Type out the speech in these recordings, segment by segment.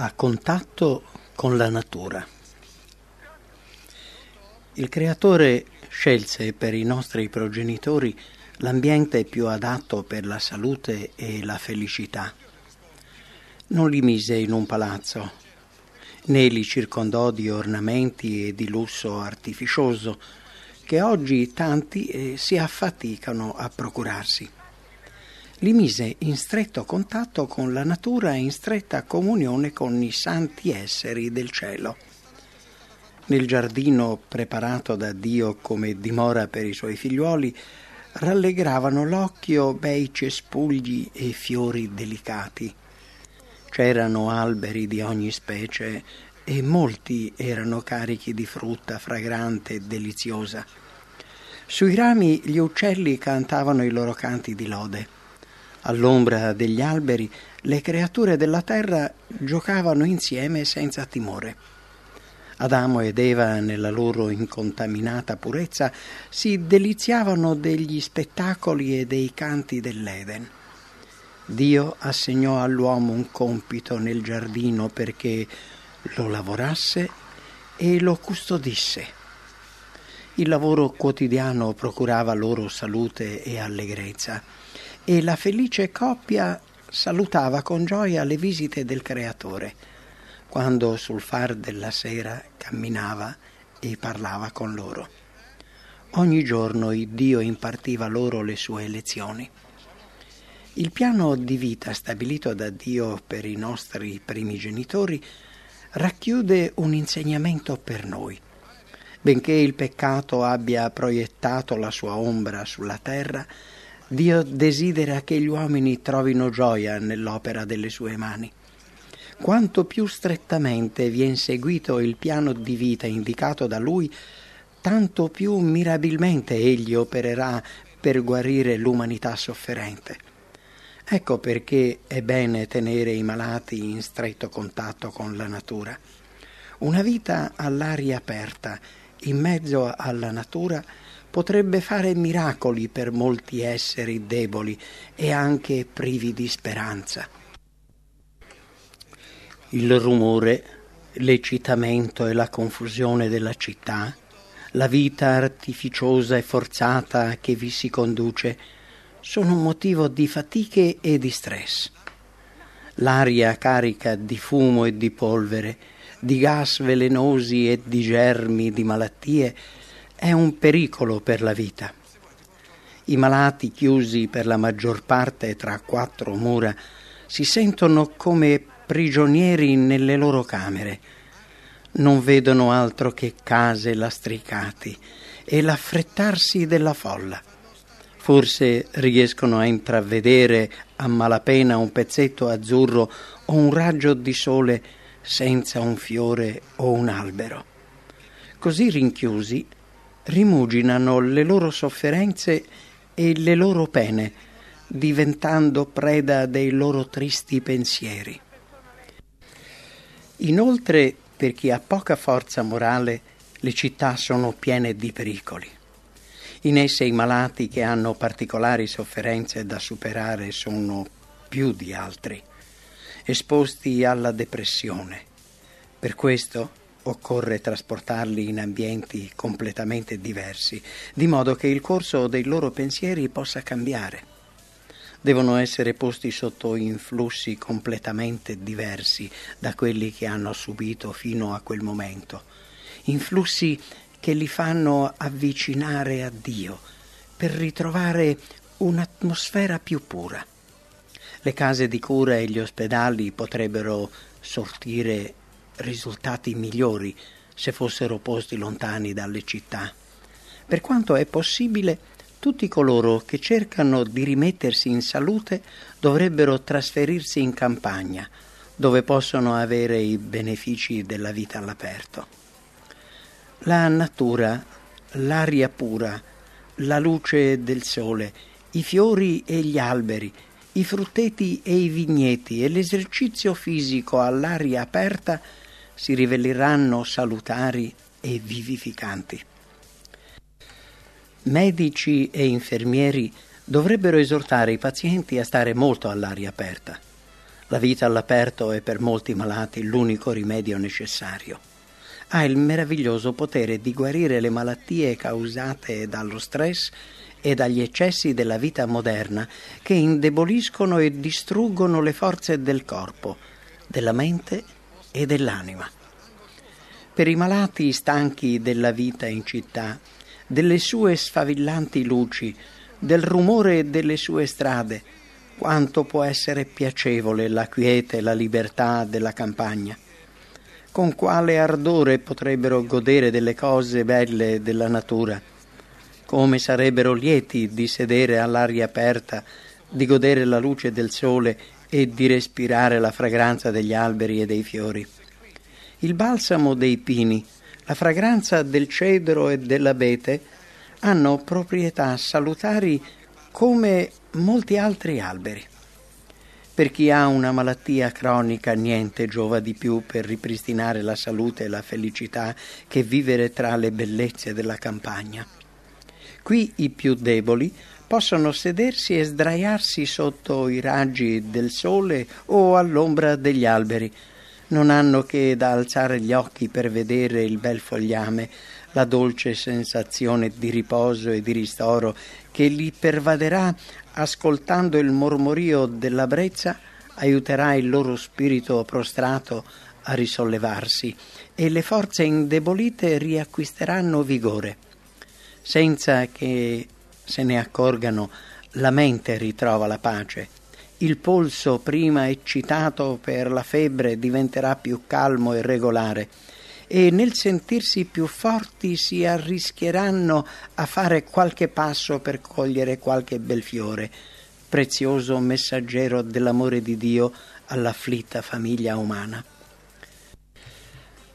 a contatto con la natura. Il creatore scelse per i nostri progenitori l'ambiente più adatto per la salute e la felicità. Non li mise in un palazzo, né li circondò di ornamenti e di lusso artificioso che oggi tanti eh, si affaticano a procurarsi li mise in stretto contatto con la natura e in stretta comunione con i santi esseri del cielo. Nel giardino preparato da Dio come dimora per i suoi figliuoli, rallegravano l'occhio bei cespugli e fiori delicati. C'erano alberi di ogni specie e molti erano carichi di frutta fragrante e deliziosa. Sui rami gli uccelli cantavano i loro canti di lode. All'ombra degli alberi le creature della terra giocavano insieme senza timore. Adamo ed Eva, nella loro incontaminata purezza, si deliziavano degli spettacoli e dei canti dell'Eden. Dio assegnò all'uomo un compito nel giardino perché lo lavorasse e lo custodisse. Il lavoro quotidiano procurava loro salute e allegrezza e la felice coppia salutava con gioia le visite del Creatore, quando sul far della sera camminava e parlava con loro. Ogni giorno Dio impartiva loro le sue lezioni. Il piano di vita stabilito da Dio per i nostri primi genitori racchiude un insegnamento per noi. Benché il peccato abbia proiettato la sua ombra sulla terra, Dio desidera che gli uomini trovino gioia nell'opera delle sue mani. Quanto più strettamente viene seguito il piano di vita indicato da Lui, tanto più mirabilmente Egli opererà per guarire l'umanità sofferente. Ecco perché è bene tenere i malati in stretto contatto con la natura. Una vita all'aria aperta, in mezzo alla natura, potrebbe fare miracoli per molti esseri deboli e anche privi di speranza. Il rumore, l'eccitamento e la confusione della città, la vita artificiosa e forzata che vi si conduce, sono un motivo di fatiche e di stress. L'aria carica di fumo e di polvere, di gas velenosi e di germi di malattie è un pericolo per la vita. I malati chiusi per la maggior parte tra quattro mura si sentono come prigionieri nelle loro camere. Non vedono altro che case lastricati e l'affrettarsi della folla. Forse riescono a intravedere a malapena un pezzetto azzurro o un raggio di sole senza un fiore o un albero. Così rinchiusi rimuginano le loro sofferenze e le loro pene, diventando preda dei loro tristi pensieri. Inoltre, per chi ha poca forza morale, le città sono piene di pericoli. In esse i malati che hanno particolari sofferenze da superare sono più di altri, esposti alla depressione. Per questo occorre trasportarli in ambienti completamente diversi, di modo che il corso dei loro pensieri possa cambiare. Devono essere posti sotto influssi completamente diversi da quelli che hanno subito fino a quel momento, influssi che li fanno avvicinare a Dio per ritrovare un'atmosfera più pura. Le case di cura e gli ospedali potrebbero sortire risultati migliori se fossero posti lontani dalle città. Per quanto è possibile, tutti coloro che cercano di rimettersi in salute dovrebbero trasferirsi in campagna, dove possono avere i benefici della vita all'aperto. La natura, l'aria pura, la luce del sole, i fiori e gli alberi, i frutteti e i vigneti e l'esercizio fisico all'aria aperta si riveleranno salutari e vivificanti. Medici e infermieri dovrebbero esortare i pazienti a stare molto all'aria aperta. La vita all'aperto è per molti malati l'unico rimedio necessario. Ha il meraviglioso potere di guarire le malattie causate dallo stress e dagli eccessi della vita moderna che indeboliscono e distruggono le forze del corpo, della mente e dell'anima. Per i malati stanchi della vita in città, delle sue sfavillanti luci, del rumore delle sue strade, quanto può essere piacevole la quiete e la libertà della campagna. Con quale ardore potrebbero godere delle cose belle della natura. Come sarebbero lieti di sedere all'aria aperta, di godere la luce del sole e di respirare la fragranza degli alberi e dei fiori. Il balsamo dei pini, la fragranza del cedro e dell'abete hanno proprietà salutari come molti altri alberi. Per chi ha una malattia cronica niente giova di più per ripristinare la salute e la felicità che vivere tra le bellezze della campagna. Qui i più deboli possono sedersi e sdraiarsi sotto i raggi del sole o all'ombra degli alberi. Non hanno che da alzare gli occhi per vedere il bel fogliame, la dolce sensazione di riposo e di ristoro che li pervaderà ascoltando il mormorio della brezza, aiuterà il loro spirito prostrato a risollevarsi e le forze indebolite riacquisteranno vigore. Senza che se ne accorgano, la mente ritrova la pace. Il polso, prima eccitato per la febbre, diventerà più calmo e regolare e nel sentirsi più forti si arrischieranno a fare qualche passo per cogliere qualche bel fiore, prezioso messaggero dell'amore di Dio all'afflitta famiglia umana.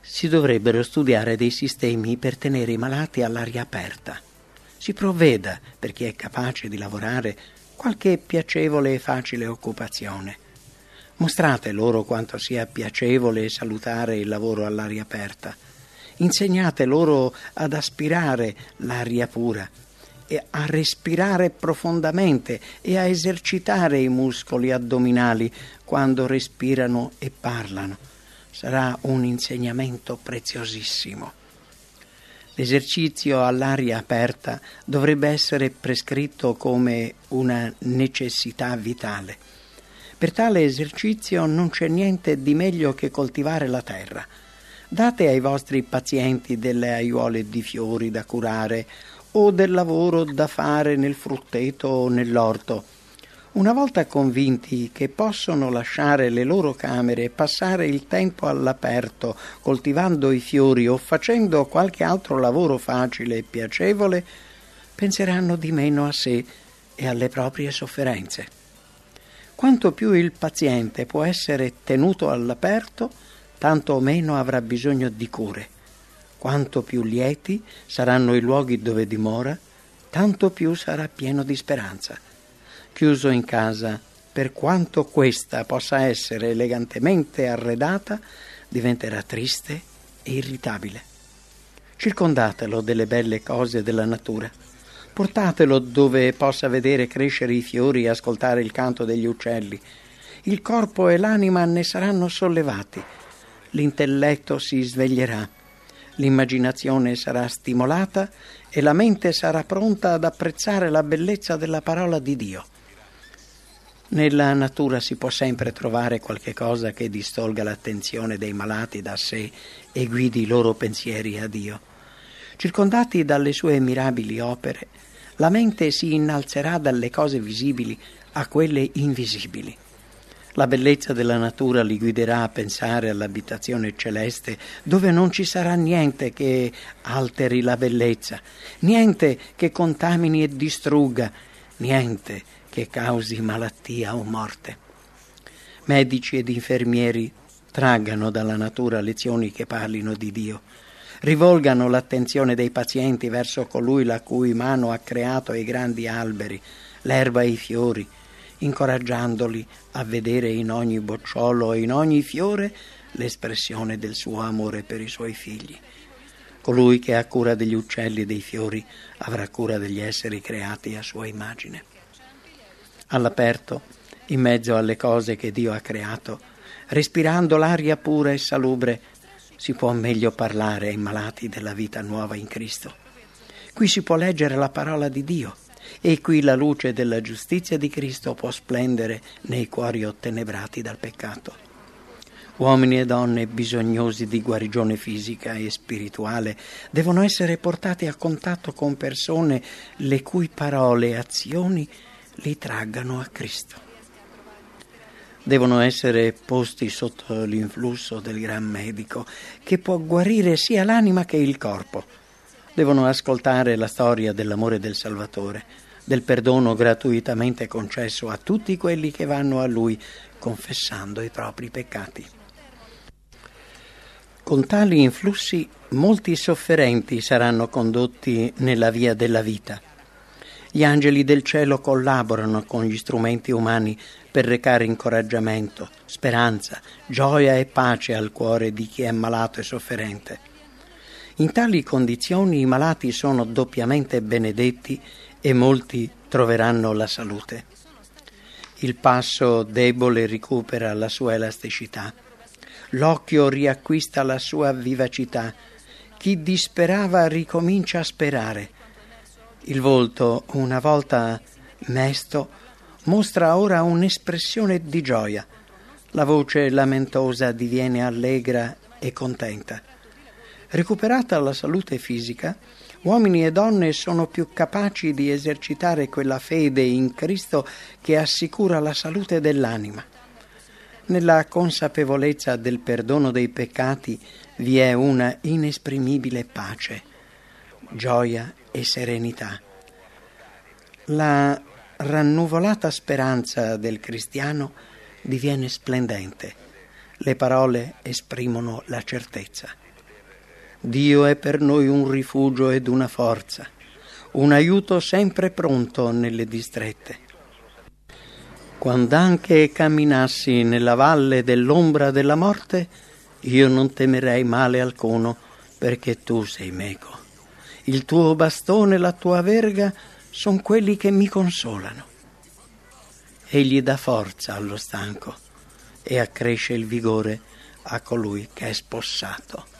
Si dovrebbero studiare dei sistemi per tenere i malati all'aria aperta. Si provveda, per chi è capace di lavorare, qualche piacevole e facile occupazione Mostrate loro quanto sia piacevole e salutare il lavoro all'aria aperta. Insegnate loro ad aspirare l'aria pura, a respirare profondamente e a esercitare i muscoli addominali quando respirano e parlano. Sarà un insegnamento preziosissimo. L'esercizio all'aria aperta dovrebbe essere prescritto come una necessità vitale. Per tale esercizio non c'è niente di meglio che coltivare la terra. Date ai vostri pazienti delle aiuole di fiori da curare o del lavoro da fare nel frutteto o nell'orto. Una volta convinti che possono lasciare le loro camere e passare il tempo all'aperto, coltivando i fiori o facendo qualche altro lavoro facile e piacevole, penseranno di meno a sé e alle proprie sofferenze. Quanto più il paziente può essere tenuto all'aperto, tanto meno avrà bisogno di cure. Quanto più lieti saranno i luoghi dove dimora, tanto più sarà pieno di speranza. Chiuso in casa, per quanto questa possa essere elegantemente arredata, diventerà triste e irritabile. Circondatelo delle belle cose della natura Portatelo dove possa vedere crescere i fiori e ascoltare il canto degli uccelli. Il corpo e l'anima ne saranno sollevati. L'intelletto si sveglierà. L'immaginazione sarà stimolata e la mente sarà pronta ad apprezzare la bellezza della parola di Dio. Nella natura si può sempre trovare qualche cosa che distolga l'attenzione dei malati da sé e guidi i loro pensieri a Dio. Circondati dalle sue mirabili opere, la mente si innalzerà dalle cose visibili a quelle invisibili. La bellezza della natura li guiderà a pensare all'abitazione celeste, dove non ci sarà niente che alteri la bellezza, niente che contamini e distrugga, niente che causi malattia o morte. Medici ed infermieri traggano dalla natura lezioni che parlino di Dio rivolgano l'attenzione dei pazienti verso colui la cui mano ha creato i grandi alberi, l'erba e i fiori, incoraggiandoli a vedere in ogni bocciolo e in ogni fiore l'espressione del suo amore per i suoi figli. Colui che ha cura degli uccelli e dei fiori avrà cura degli esseri creati a sua immagine. All'aperto in mezzo alle cose che Dio ha creato, respirando l'aria pura e salubre, si può meglio parlare ai malati della vita nuova in Cristo. Qui si può leggere la parola di Dio e qui la luce della giustizia di Cristo può splendere nei cuori ottenebrati dal peccato. Uomini e donne bisognosi di guarigione fisica e spirituale devono essere portati a contatto con persone le cui parole e azioni li traggano a Cristo. Devono essere posti sotto l'influsso del gran medico che può guarire sia l'anima che il corpo. Devono ascoltare la storia dell'amore del Salvatore, del perdono gratuitamente concesso a tutti quelli che vanno a Lui confessando i propri peccati. Con tali influssi molti sofferenti saranno condotti nella via della vita. Gli angeli del cielo collaborano con gli strumenti umani per recare incoraggiamento, speranza, gioia e pace al cuore di chi è malato e sofferente. In tali condizioni i malati sono doppiamente benedetti e molti troveranno la salute. Il passo debole recupera la sua elasticità l'occhio riacquista la sua vivacità, chi disperava ricomincia a sperare. Il volto, una volta mesto, mostra ora un'espressione di gioia. La voce lamentosa diviene allegra e contenta. Recuperata la salute fisica, uomini e donne sono più capaci di esercitare quella fede in Cristo che assicura la salute dell'anima. Nella consapevolezza del perdono dei peccati vi è una inesprimibile pace, gioia e serenità. La rannuvolata speranza del cristiano diviene splendente. Le parole esprimono la certezza. Dio è per noi un rifugio ed una forza, un aiuto sempre pronto nelle distrette. Quando anche camminassi nella valle dell'ombra della morte, io non temerei male alcuno, perché tu sei meco. Il tuo bastone la tua verga sono quelli che mi consolano. Egli dà forza allo stanco e accresce il vigore a colui che è spossato.